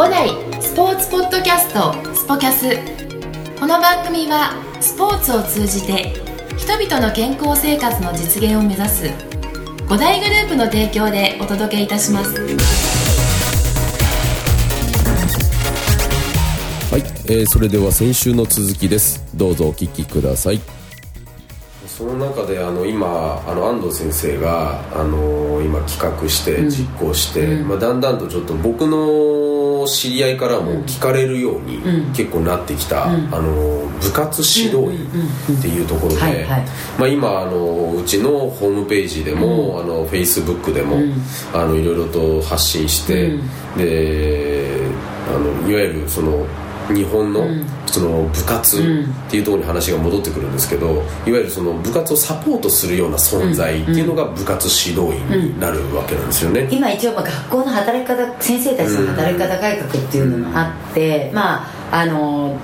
五代スポーツポッドキャストスポキャス。この番組はスポーツを通じて人々の健康生活の実現を目指す五大グループの提供でお届けいたします。はい、えー、それでは先週の続きです。どうぞお聞きください。その中であの今あの安藤先生があの今企画して実行して、うん、まあ、だんだんとちょっと僕の知り合いからも聞かれるように結構なってきた、うん、あの部活指導員っていうところで、まあ、今あのうちのホームページでも、うん、あのフェイスブックでも、あのいろいろと発信して、であのいわゆるその日本のその部活っていうところに話が戻ってくるんですけどいわゆるその部活をサポートするような存在っていうのが部活指導員になるわけなんですよね、今一応まあ学校の働き方先生たちの働き方改革っていうのがあって、まああの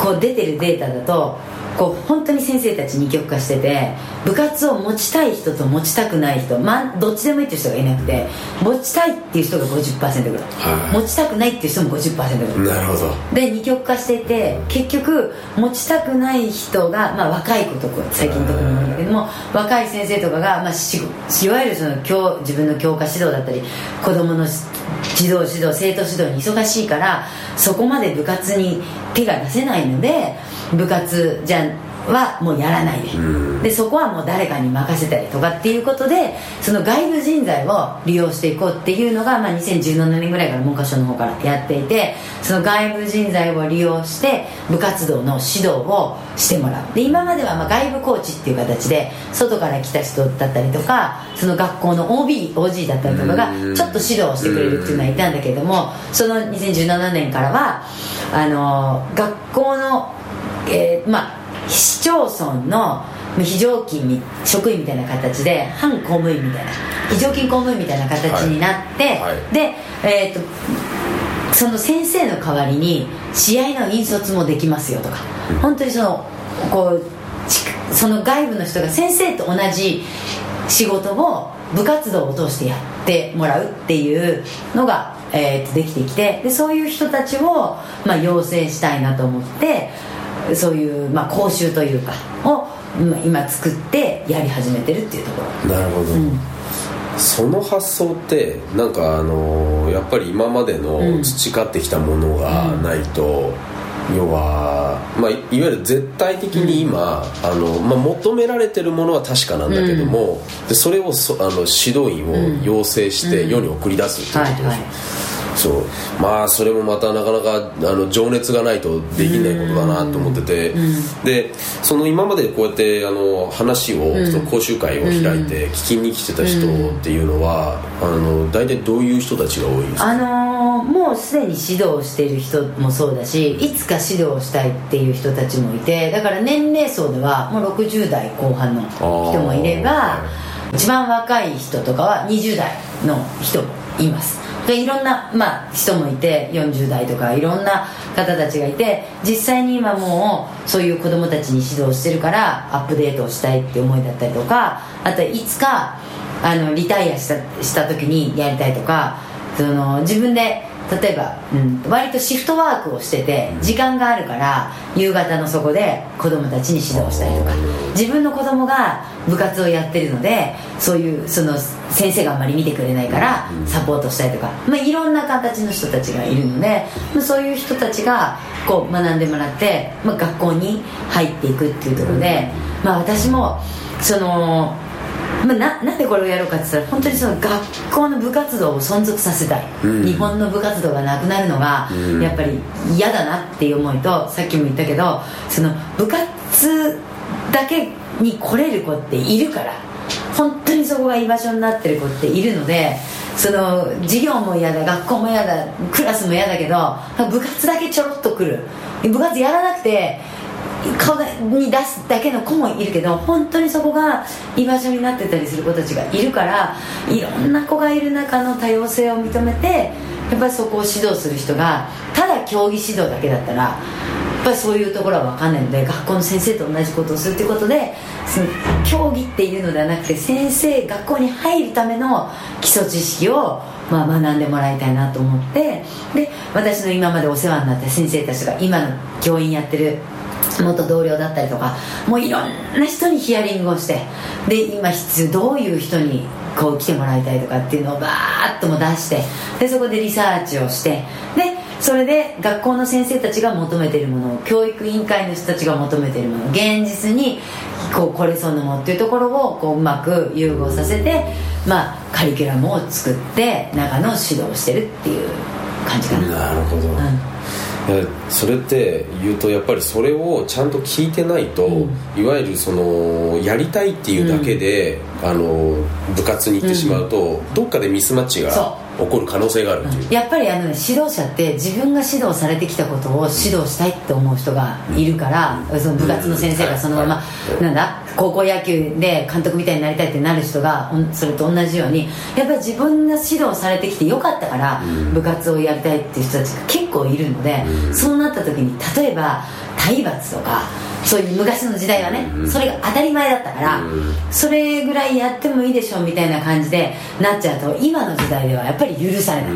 こう出てるデータだとこう本当に先生たち二極化してて部活を持ちたい人と持ちたくない人、まあ、どっちでもいいっていう人がいなくて持ちたいっていう人が50%ぐらい、はい、持ちたくないっていう人も50%ぐらい。なるほど。で二極化していて結局持ちたくない人が、まあ、若い子とか最近特に多いんだけども若い先生とかが、まあ、いわゆるその教自分の教科指導だったり子供の児童指導生徒指導に忙しいからそこまで部活に手が出せないので部活じゃはもうやらないで,、でそこはもう誰かに任せたりとかっていうことでその外部人材を利用していこうっていうのが、まあ、2017年ぐらいから文科省の方からやっていてその外部人材を利用して部活動の指導をしてもらう。で今まではまあ外部コーチっていう形で外から来た人だったりとかその学校の OBOG だったりとかがちょっと指導をしてくれるっていうのはいたんだけれどもその2017年からはあの学校のえー、まあ市町村の非常勤職員みたいな形で反公務員みたいな非常勤公務員みたいな形になって、はいはい、で、えーと、その先生の代わりに試合の引率もできますよとか、うん、本当にそのこうその外部の人が先生と同じ仕事を部活動を通してやってもらうっていうのが、えー、とできてきてでそういう人たちを、まあ、養成したいなと思ってそういう、まあ、講習というかを今作ってやり始めてるっていうところ。なるほど、うん、その発想ってなんかあのやっぱり今までの培ってきたものがないと、うん、要は、まあ、いわゆる絶対的に今、うん、あのまあ、求められてるものは確かなんだけども、でそれをそあの指導員を養成して世に送り出すっていうことです、はいはいそう。まあそれもまたなかなかあの情熱がないとできないことだなと思ってて、でその今までこうやってあの話を、その講習会を開いて聞きに来てた人っていうのは、あの大体どういう人たちが多いんですか、あのー、もうすでに指導している人もそうだしいつか指導したいっていう人たちもいてだから年齢層ではもう60代後半の人もいれば一番若い人とかは20代の人もいますでいろんな、まあ、人もいて40代とかいろんな方たちがいて実際に今もうそういう子供たちに指導してるからアップデートをしたいって思いだったりとかあといつかあのリタイアしたした時にやりたいとかその自分で例えば、うん、割とシフトワークをしてて時間があるから夕方のそこで子供たちに指導したりとか。自分の子供が部活をやってるのでそういうその先生があんまり見てくれないからサポートしたりとか、まあ、いろんな形の人たちがいるので、まあ、そういう人たちがこう学んでもらって、まあ、学校に入っていくっていうところで、まあ、私もそのまあ、ななんでこれをやろうかって言ったら本当にその学校の部活動を存続させたい、うん、日本の部活動がなくなるのがやっぱり嫌だなっていう思いとさっきも言ったけどその部活だけに来れる子っているから本当にそこが居場所になってる子っているのでその授業も嫌だ学校も嫌だクラスも嫌だけど部活だけちょろっと来る。部活やらなくて顔に出すだけの子もいるけど本当にそこが居場所になってたりする子たちがいるからいろんな子がいる中の多様性を認めてやっぱりそこを指導する人がただ競技指導だけだったらやっぱりそういうところは分かんないので学校の先生と同じことをするということでその競技っていうのではなくて先生学校に入るための基礎知識を、まあ、学んでもらいたいなと思ってで私の今までお世話になった先生たちが今の教員やってる元同僚だったりとかもういろんな人にヒアリングをしてで今必要どういう人にこう来てもらいたいとかっていうのをバーッとも出してでそこでリサーチをしてでそれで学校の先生たちが求めているもの教育委員会の人たちが求めているもの現実にこうこれそのもっていうところをこううまく融合させて、まあ、カリキュラムを作って中の指導をしてるっていう感じかな。なるほど、うんそれって言うとやっぱりそれをちゃんと聞いてないと、うん、いわゆるそのやりたいっていうだけで、うん、あの部活に行ってしまうと、うん、どっかでミスマッチが起こる可能性があるっていう。やっぱりあの、ね、指導者って自分が指導されてきたことを指導したいって思う人がいるから、その部活の先生がそのまま、なんだ？高校野球で監督みたいになりたいってなる人がそれと同じようにやっぱり自分が指導されてきてよかったから部活をやりたいっていう人たちが結構いるので、そうなった時に例えば体罰とかそういう昔の時代はね、それが当たり前だったから、それぐらいやってもいいでしょうみたいな感じでなっちゃうと今の時代ではやっぱり許されない、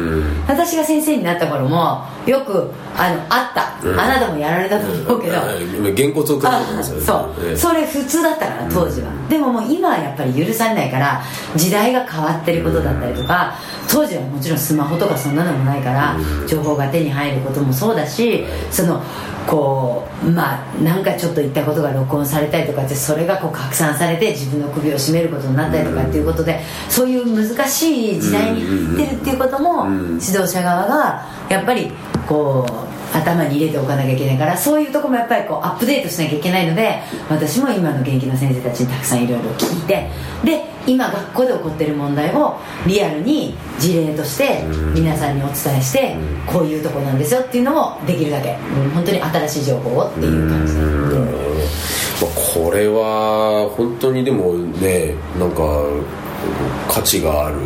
私が先生になった頃もよくあのあった、あなたもやられたと思うけど、げん。こつをかけてそう、それ普通だったから当時は、でももう今はやっぱり許されないから時代が変わってることだったりとか、当時はもちろんスマホとかそんなのもないから、情報が手に入ることもそうだしそのこうまあなんかちょっと言ったことが録音されたりとかってそれがこう拡散されて自分の首を絞めることになったりとかっていうことでそういう難しい時代に入ってるっていうことも指導者側がやっぱりこう頭に入れておかなきゃいけないからそういうとこもやっぱりこうアップデートしなきゃいけないので私も今の現役の先生たちにたくさんいろいろ聞いてで今学校で起こってる問題をリアルに事例として皆さんにお伝えしてこういうとこなんですよっていうのをできるだけ、うん、本当に新しい情報をっていう感じで、まあ、これは本当にでもねなんか価値がある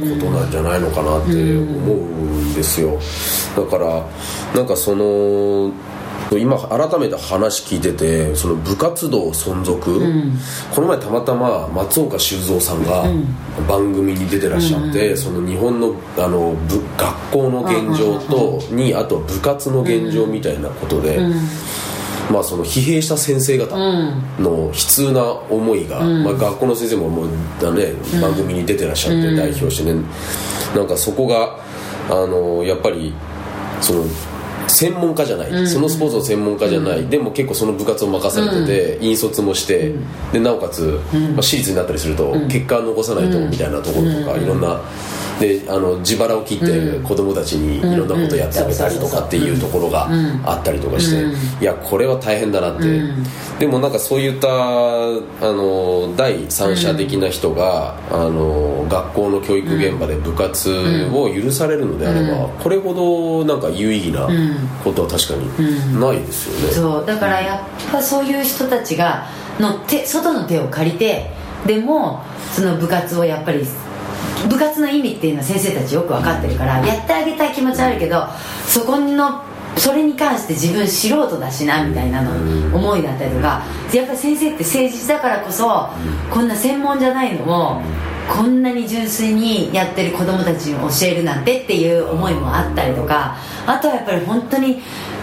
ことなんじゃないのかなって思うんですよ。だからなんかその今改めて話聞いててその部活動存続、うん、この前たまたま松岡修造さんが番組に出てらっしゃって、うん、その日本のあの部学校の現状とにあと部活の現状みたいなことで。まあ、その疲弊した先生方の悲痛な思いが、まあ、学校の先生ももうだ、ね、番組に出てらっしゃって代表してね、なんかそこがあのやっぱりその専門家じゃない、うん、そのスポーツの専門家じゃない、うん、でも結構その部活を任されてて、うん、引率もして、でなおかつ、まあ、私立になったりすると、結果を残さないとみたいなところとか、いろんなであの自腹を切って子供たちにいろんなことやってあげたりとかっていうところがあったりとかしていやこれは大変だなって。でもなんかそういったあの第三者的な人があの学校の教育現場で部活を許されるのであればこれほどなんか有意義なことは確かにないですよね。そう。だからやっぱそういう人たちがの手外の手を借りてでもその部活をやっぱり部活の意味っていうのは先生たちよく分かってるからやってあげたい気持ちあるけどそこのそれに関して自分素人だしなみたいなの思いだったりとかやっぱり先生って誠実だからこそこんな専門じゃないのをこんなに純粋にやってる子供たちに教えるなんてっていう思いもあったりとかあとはやっぱり本当に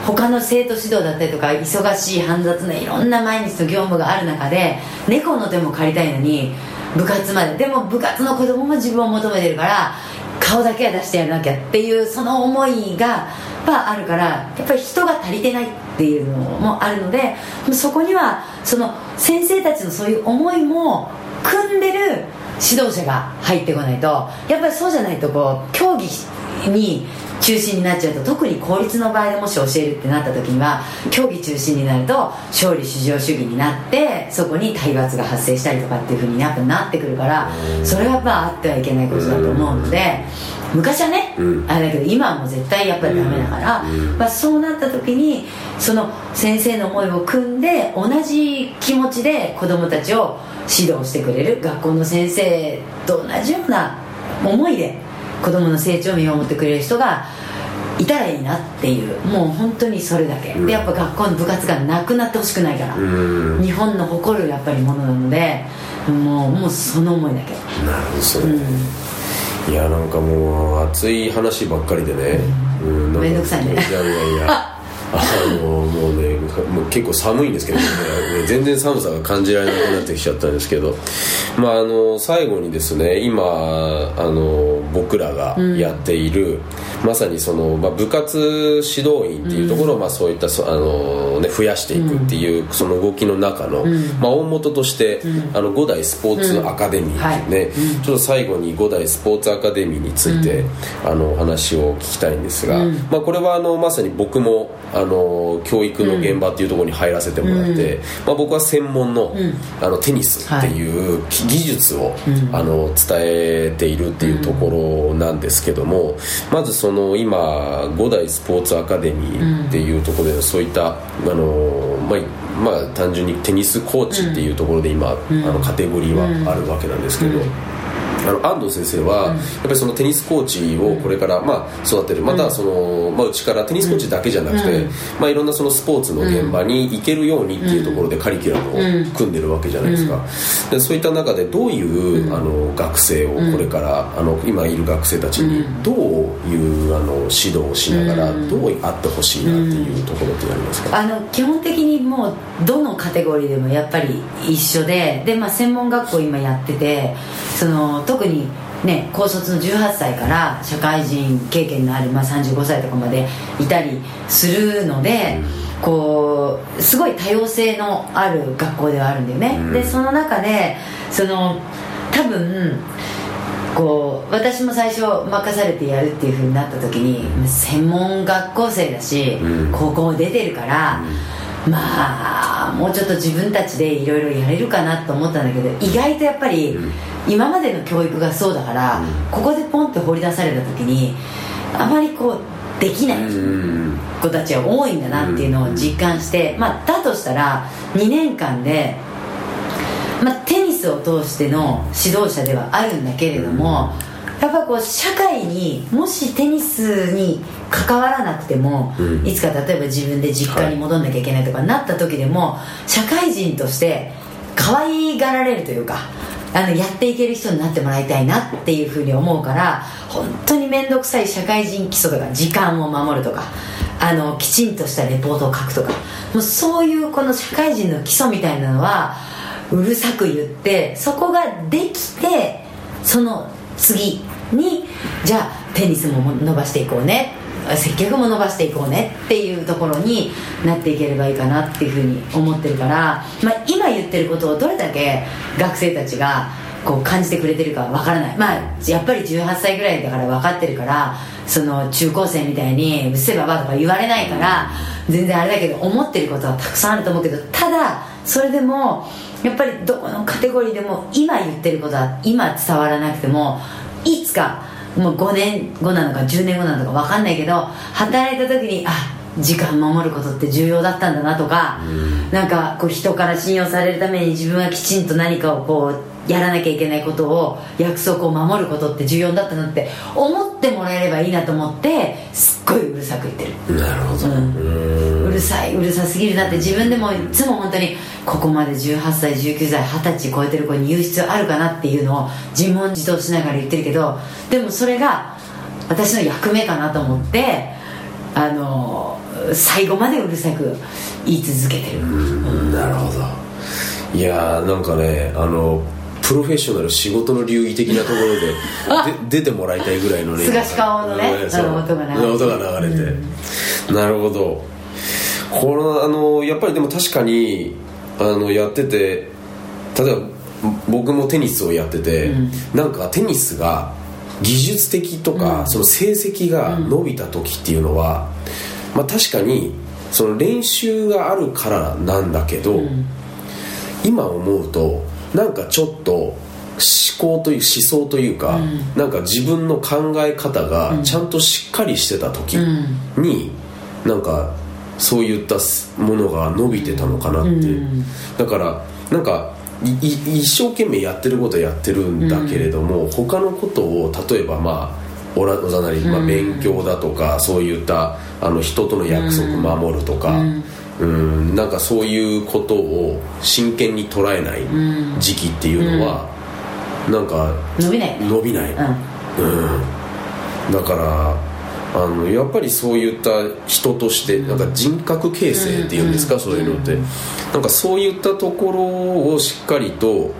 他の生徒指導だったりとか忙しい煩雑ないろんな毎日の業務がある中で猫の手も借りたいのに部活まで。でも部活の子供も自分を求めてるから顔だけは出してやらなきゃっていうその思いがぱあるからやっぱり人が足りてないっていうのもあるのでそこにはその先生たちのそういう思いも組んでる指導者が入ってこないとやっぱりそうじゃないとこう競技に中心になっちゃうと特に公立の場合でもし教えるってなった時には競技中心になると勝利至上主義になってそこに体罰が発生したりとかっていうふうにやっぱなってくるからそれはやっぱあってはいけないことだと思うので昔はね、うん、あれだけど今はもう絶対やっぱりダメだから、まあ、そうなった時にその先生の思いを組んで同じ気持ちで子供たちを指導してくれる学校の先生と同じような思いで子供の成長を見守ってくれる人がいたらいいなっていう。もう本当にそれだけ、でやっぱ学校の部活がなくなってほしくないから、日本の誇るやっぱりものなのでもうもうその思いだけ。なるほど。それ、いやなんかもう熱い話ばっかりでね、うん、めんどくさいね。いやいやいや あのもうねもう結構寒いんですけどね。全然寒さが感じられなくなってきちゃったんですけど、まあ、あの最後にですね今あの僕らがやっている、うん、まさにその、まあ、部活指導員っていうところを、うん、まあ、そういったあの、ね、増やしていくっていう、うん、その動きの中の、まあ、大元として、あの五代スポーツアカデミーね、はい、ちょっと最後に五代スポーツアカデミーについて、あのお話を聞きたいんですが、まあ、これはあのまさに僕もあの教育の現場っていうところに入らせてもらって、まあ、僕は専門の,、あのテニスっていう技術を、あの伝えているっていうところなんですけどもまずその今五代スポーツアカデミーっていうところでそういったあのまあまあ単純にテニスコーチっていうところで今、あのカテゴリーはあるわけなんですけど。あの安藤先生は、やっぱりそのテニスコーチをこれから、まあ、育てる。またその、まあ、うちからテニスコーチだけじゃなくて、まあ、いろんなそのスポーツの現場に行けるようにっていうところでカリキュラムを組んでるわけじゃないですか、でそういった中でどういう、あの学生をこれから、あの今いる学生たちにどういうあの指導をしながら、どうあってほしいなっていうところってありますか、あの基本的にもうどのカテゴリーでもやっぱり一緒でで、まあ、専門学校今やっててその特にね、高卒の18歳から社会人経験のある、まあ、35歳とかまでいたりするので、こうすごい多様性のある学校ではあるんだよね、うん、でその中でその多分こう私も最初任されてやるっていうふうになった時に専門学校生だし、うん、高校出てるから、うん、まあもうちょっと自分たちでいろいろやれるかなと思ったんだけど意外とやっぱり、今までの教育がそうだから、ここでポンって放り出された時にあまりこうできない子たちは多いんだなっていうのを実感して、まあ、だとしたら2年間で、まあ、テニスを通しての指導者ではあるんだけれども、やっぱこう社会にもしテニスに関わらなくても、いつか例えば自分で実家に戻んなきゃいけないとかなった時でも社会人として可愛がられるというかあのやっていける人になってもらいたいなっていうふうに思うから本当に面倒くさい社会人基礎とか時間を守るとかあのきちんとしたレポートを書くとかもうそういうこの社会人の基礎みたいなのはうるさく言ってそこができてその次にじゃあテニスも伸ばしていこうね。接客も伸ばしていこうねっていうところになっていければいいかなっていうふうに思ってるから、まあ、今言ってることをどれだけ学生たちがこう感じてくれてるかわからない。まあやっぱり18歳ぐらいだから分かってるからその中高生みたいに「うっせえばば」とか言われないから全然あれだけど思ってることはたくさんあると思うけどただそれでもやっぱりどこのカテゴリーでも今言ってることは今伝わらなくてもいつかもう5年後なのか10年後なのか分かんないけど働いた時にあ時間守ることって重要だったんだなとか、うん、なんかこう人から信用されるために自分はきちんと何かをこうやらなきゃいけないことを約束を守ることって重要だったなって思ってもらえればいいなと思ってすっごいうるさく言ってる。なるほど、うん、うるさいうるさすぎるなって自分でもいつも本当にここまで18歳19歳20歳超えてる子に言う必要あるかなっていうのを自問自答しながら言ってるけどでもそれが私の役目かなと思ってあの最後までうるさく言い続けてる、なるほど。いやーなんかねあのプロフェッショナル仕事の流儀的なところでで出てもらいたいぐらいのね。菅氏顔のね音が流れて。音が流れて、うん、なるほど。このあのやっぱりでも確かにあのやってて例えば僕もテニスをやってて、うん、なんかテニスが技術的とか、うん、その成績が伸びた時っていうのは、まあ、確かにその練習があるからなんだけど、うん、今思うとなんかちょっと思考という思想というか、うん、なんか自分の考え方がちゃんとしっかりしてた時に、うん、なんかそういったものが伸びてたのかなって、うん、だからなんか一生懸命やってることやってるんだけれども、うん、他のことを例えばまあおらおざなり、まあ、勉強だとか、そういったあの人との約束守るとか、うんなんかそういうことを真剣に捉えない時期っていうのは、なんか伸びない伸びない、うん。だからあのやっぱりそういった人としてなんか人格形成っていうんですか、そういうのって。なんかそういったところをしっかりと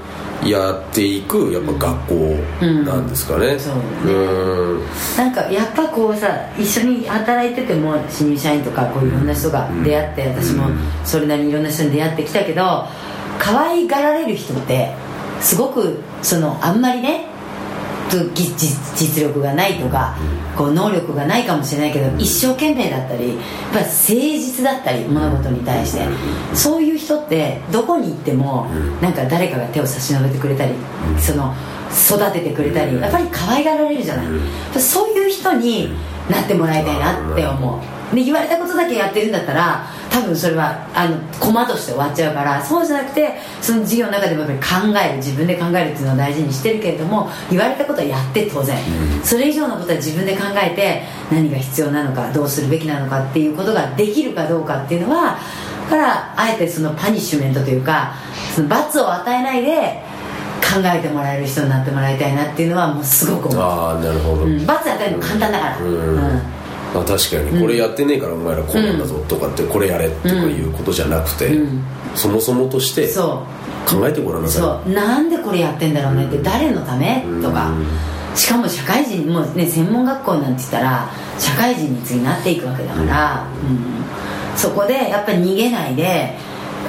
やっていくやっぱ学校なんですかね、うん、そうねうん。なんかやっぱこうさ一緒に働いてても新入社員とかこういろんな人が出会って、私もそれなりにいろんな人に出会ってきたけど可愛がられる人ってすごくそのあんまりね実力がないとか、こう能力がないかもしれないけど一生懸命だったりやっぱ誠実だったり物事に対して。そういう人ってどこに行ってもなんか誰かが手を差し伸べてくれたりその育ててくれたりやっぱり可愛がられるじゃない。そういう人になってもらいたいなって思うで言われたことだけやってるんだったら多分それはあの駒として終わっちゃうからそうじゃなくてその授業の中でもやっぱり考える自分で考えるっていうのを大事にしてるけれども言われたことはやって当然、それ以上のことは自分で考えて何が必要なのかどうするべきなのかっていうことができるかどうかっていうのはからあえてそのパニッシュメントというかその罰を与えないで考えてもらえる人になってもらいたいなっていうのはもうすごく思う。ああなるほど、うん、罰与えるの簡単だから、うん、うんあ確かに。これやってねえからお前らこうなんだぞとかってこれやれとかいうことじゃなくて、そもそもとして考えてごらんなさい。そう。なんでこれやってんだろうねって誰のためとか。しかも社会人もうね専門学校なんて言ったら社会人に次なっていくわけだから、うん、そこでやっぱり逃げないで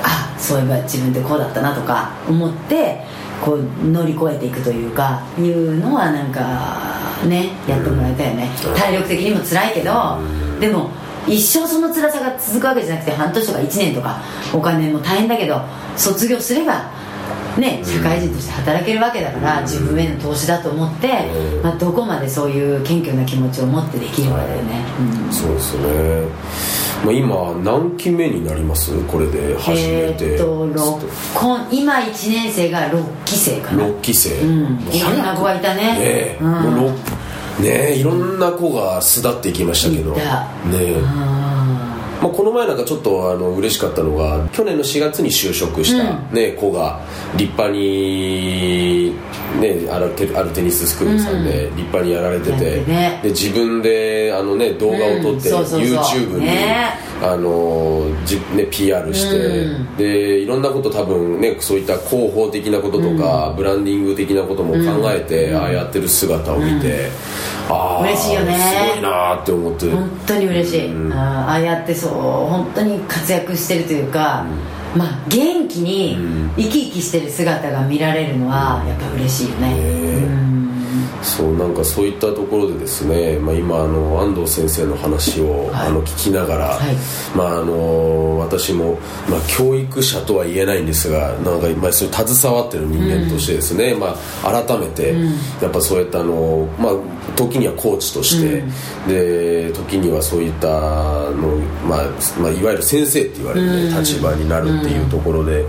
あそういえば自分でこうだったなとか思ってこう乗り越えていくというかいうのはなんかねやってもらいたいよね、体力的にも辛いけど、でも一生その辛さが続くわけじゃなくて半年とか1年とかお金も大変だけど卒業すればね、社会人として働けるわけだから、自分への投資だと思って、まあ、どこまでそういう謙虚な気持ちを持ってできるかだよね、うん、そうですね、まあ、今何期目になります？これで始めて。えー、っと今1年生が6期生かな。6期生、うん、いろんな子がいたね。ね、うん、もうねいろんな子が巣立っていきましたけど。ねまあ、この前なんかちょっとあの嬉しかったのが去年の4月に就職した、ね子が立派に、ね、あるあるテニススクールさんで立派にやられてて、で自分であの、ね、動画を撮って YouTube に。あのじ、ね、PR して、うん、でいろんなこと多分ねそういった広報的なこととか、うん、ブランディング的なことも考えて、うん、ああやってる姿を見て、ああ嬉しいよね。すごいなって思って。本当に嬉しい、ああやってそう本当に活躍してるというか、まあ元気に生き生きしてる姿が見られるのはやっぱ嬉しいよね、そうなんかそういったところでですね、まあ、今あの安藤先生の話を、はい、あの聞きながら、はい、まあ、あの私も、まあ、教育者とは言えないんですがなんか、まあ、そう携わってる人間としてですね、うん、まあ、改めて、うん、やっぱそういったあの、まあ、時にはコーチとして、うん、で時にはそういったの、まあまあ、いわゆる先生って言われる、ね、立場になるっていうところで、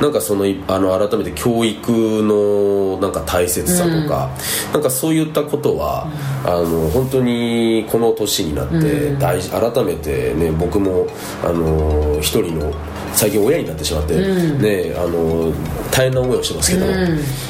なんかそのあの改めて教育のなんか大切さとか、なんかそういったことは、あの本当にこの年になって大事、改めてね僕もあの一人の最近親になってしまって、うん、ねあの大変な思いをしてますけど、うん、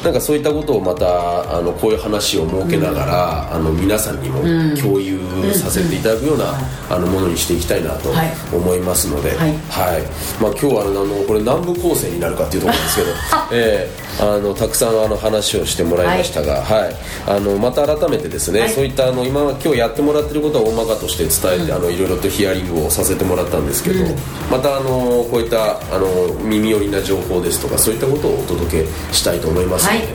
なんかそういったことをまたあのこういう話を設けながら、うん、あの皆さんにも共有させていただくような、あのものにしていきたいなと思いますので、はい、はい、まあ、今日はあのこれ南部構成になるかっていうところですけど、えー、あのたくさんあの話をしてもらいましたが、はい、はい、あのまた改めてですね、はい、そういったあの今今日やってもらってることは大まかとして伝えて、あのいろいろとヒアリングをさせてもらったんですけど、またあのこういったあの耳寄りな情報ですとかそういったことをお届けしたいと思いますので、はい。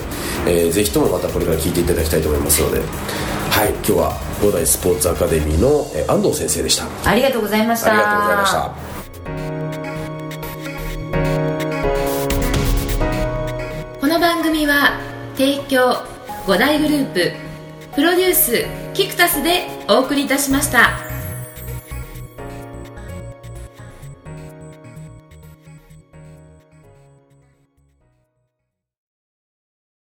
えー、ぜひともまたこれから聞いていただきたいと思いますのではい今日は五代スポーツアカデミーの、えー、安藤先生でした。ありがとうございました。ありがとうございました。この番組は提供五大グループプロデュースキクタスでお送りいたしました。